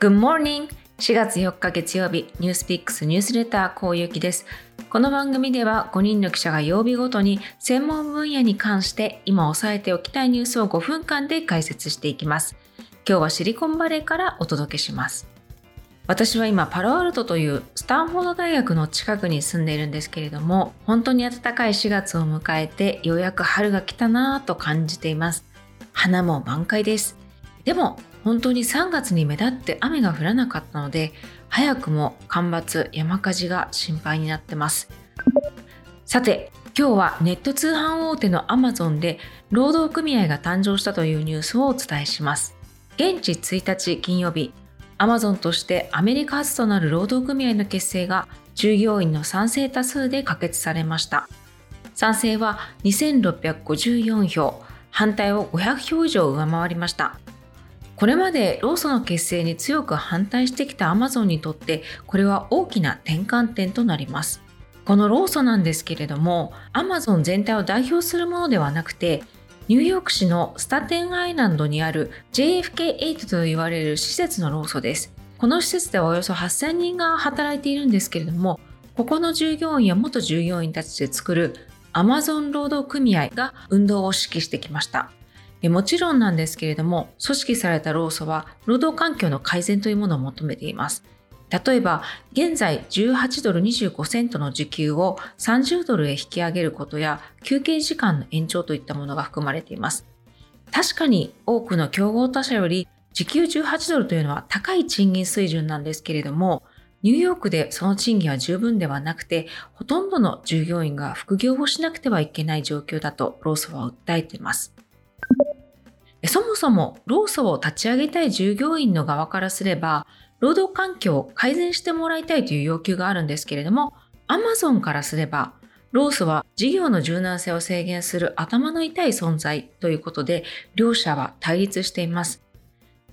Good morning! 4月4日月曜日、ニュースピックスニュースレターこうゆきです。この番組では5人の記者が曜日ごとに専門分野に関して今押さえておきたいニュースを5分間で解説していきます。今日はシリコンバレーからお届けします。私は今パロアルトというスタンフォード大学の近くに住んでいるんですけれども本当に暖かい4月を迎えてようやく春が来たなぁと感じています花も満開ですでも本当に3月に目立って雨が降らなかったので早くも干ばつ山火事が心配になってます。さて今日はネット通販大手のアマゾンで労働組合が誕生したというニュースをお伝えします。現地1日金曜日アマゾンとしてアメリカ初となる労働組合の結成が従業員の賛成多数で可決されました。賛成は2654票反対を500票以上上回りました。これまでローソンの結成に強く反対してきたアマゾンにとってこれは大きな転換点となります。このローソなんですけれどもアマゾン全体を代表するものではなくてニューヨーク市のスタテンアイランドにある JFK8 と言われる施設の労組です。この施設ではおよそ8000人が働いているんですけれどもここの従業員や元従業員たちで作るアマゾン労働組合が運動を指揮してきました。もちろんなんですけれども、組織された労組は労働環境の改善というものを求めています。例えば、現在18ドル25セントの時給を30ドルへ引き上げることや、休憩時間の延長といったものが含まれています。確かに多くの競合他社より時給18ドルというのは高い賃金水準なんですけれども、ニューヨークでその賃金は十分ではなくて、ほとんどの従業員が副業をしなくてはいけない状況だとローソンは訴えています。そも労組を立ち上げたい従業員の側からすれば、労働環境を改善してもらいたいという要求があるんですけれども、アマゾンからすれば、ロースは事業の柔軟性を制限する頭の痛い存在ということで、両者は対立しています。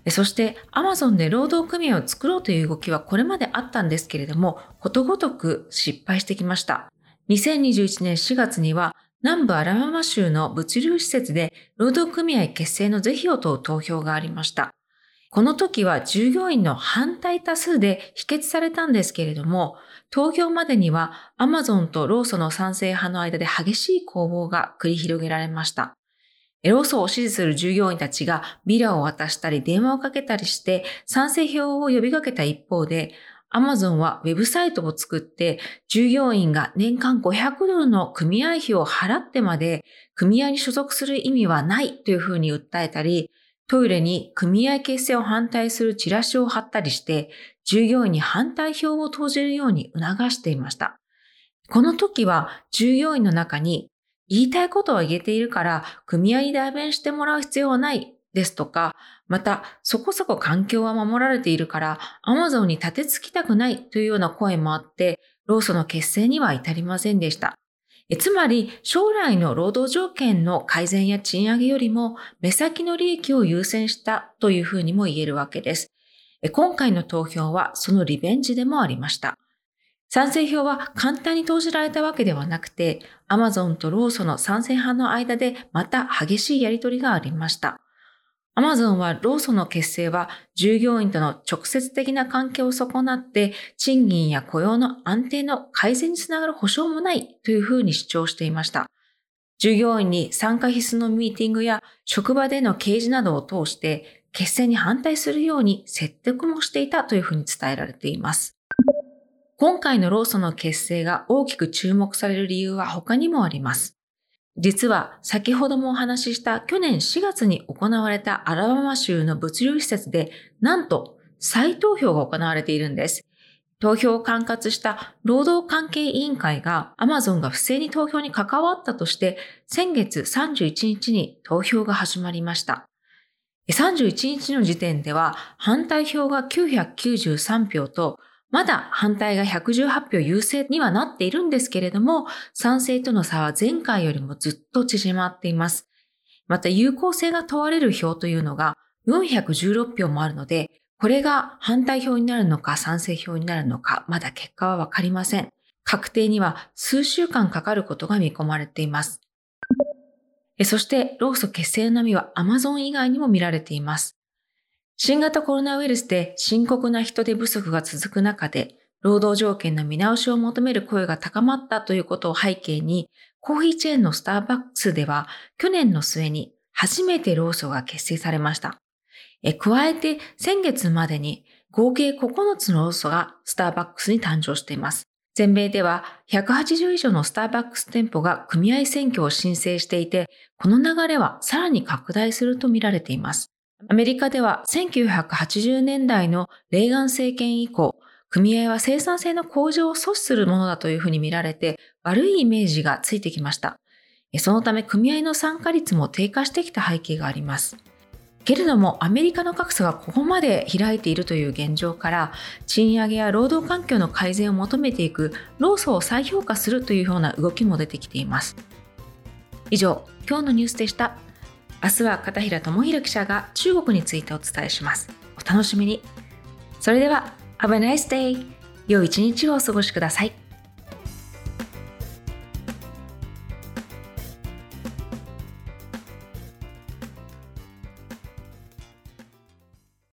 そしてアマゾンで労働組合を作ろうという動きはこれまであったんですけれども、ことごとく失敗してきました。2021年4月には南部アラバマ州の物流施設で労働組合結成の是非を問う投票がありました。この時は従業員の反対多数で否決されたんですけれども、投票までにはアマゾンとローソンの賛成派の間で激しい攻防が繰り広げられました。ローソンを支持する従業員たちがビラを渡したり電話をかけたりして賛成票を呼びかけた一方で、アマゾンはウェブサイトを作って従業員が年間500ドルの組合費を払ってまで組合に所属する意味はないというふうに訴えたり、トイレに組合結成を反対するチラシを貼ったりして、従業員に反対票を投じるように促していました。この時は従業員の中に言いたいことは言えているから組合に代弁してもらう必要はないですとか、また、そこそこ環境は守られているから、アマゾンに立てつきたくないというような声もあって、労組の結成には至りませんでした。つまり、将来の労働条件の改善や賃上げよりも、目先の利益を優先したというふうにも言えるわけです。今回の投票はそのリベンジでもありました。賛成票は簡単に投じられたわけではなくて、アマゾンとローソの賛成派の間でまた激しいやりとりがありました。アマゾンはローソンの結成は従業員との直接的な関係を損なって賃金や雇用の安定の改善につながる保証もないというふうに主張していました。従業員に参加必須のミーティングや職場での掲示などを通して結成に反対するように説得もしていたというふうに伝えられています。今回のローソンの結成が大きく注目される理由は他にもあります。実は先ほどもお話しした去年4月に行われたアラバマ州の物流施設でなんと再投票が行われているんです。投票を管轄した労働関係委員会がアマゾンが不正に投票に関わったとして先月31日に投票が始まりました。31日の時点では反対票が993票とまだ反対が118票優勢にはなっているんですけれども、賛成との差は前回よりもずっと縮まっています。また有効性が問われる票というのが416票もあるので、これが反対票になるのか賛成票になるのか、まだ結果はわかりません。確定には数週間かかることが見込まれています。そして、労組結成の波はアマゾン以外にも見られています。新型コロナウイルスで深刻な人手不足が続く中で、労働条件の見直しを求める声が高まったということを背景に、コーヒーチェーンのスターバックスでは去年の末に初めて労組が結成されました。え加えて先月までに合計9つの労組がスターバックスに誕生しています。全米では180以上のスターバックス店舗が組合選挙を申請していて、この流れはさらに拡大すると見られています。アメリカでは1980年代のレーガン政権以降、組合は生産性の向上を阻止するものだというふうに見られて、悪いイメージがついてきました。そのため組合の参加率も低下してきた背景があります。けれどもアメリカの格差がここまで開いているという現状から賃上げや労働環境の改善を求めていく労組を再評価するというような動きも出てきています以上今日のニュースでした明日は片平智弘記者が中国についてお伝えします。お楽しみに。それでは Have a nice day 良い一日をお過ごしください。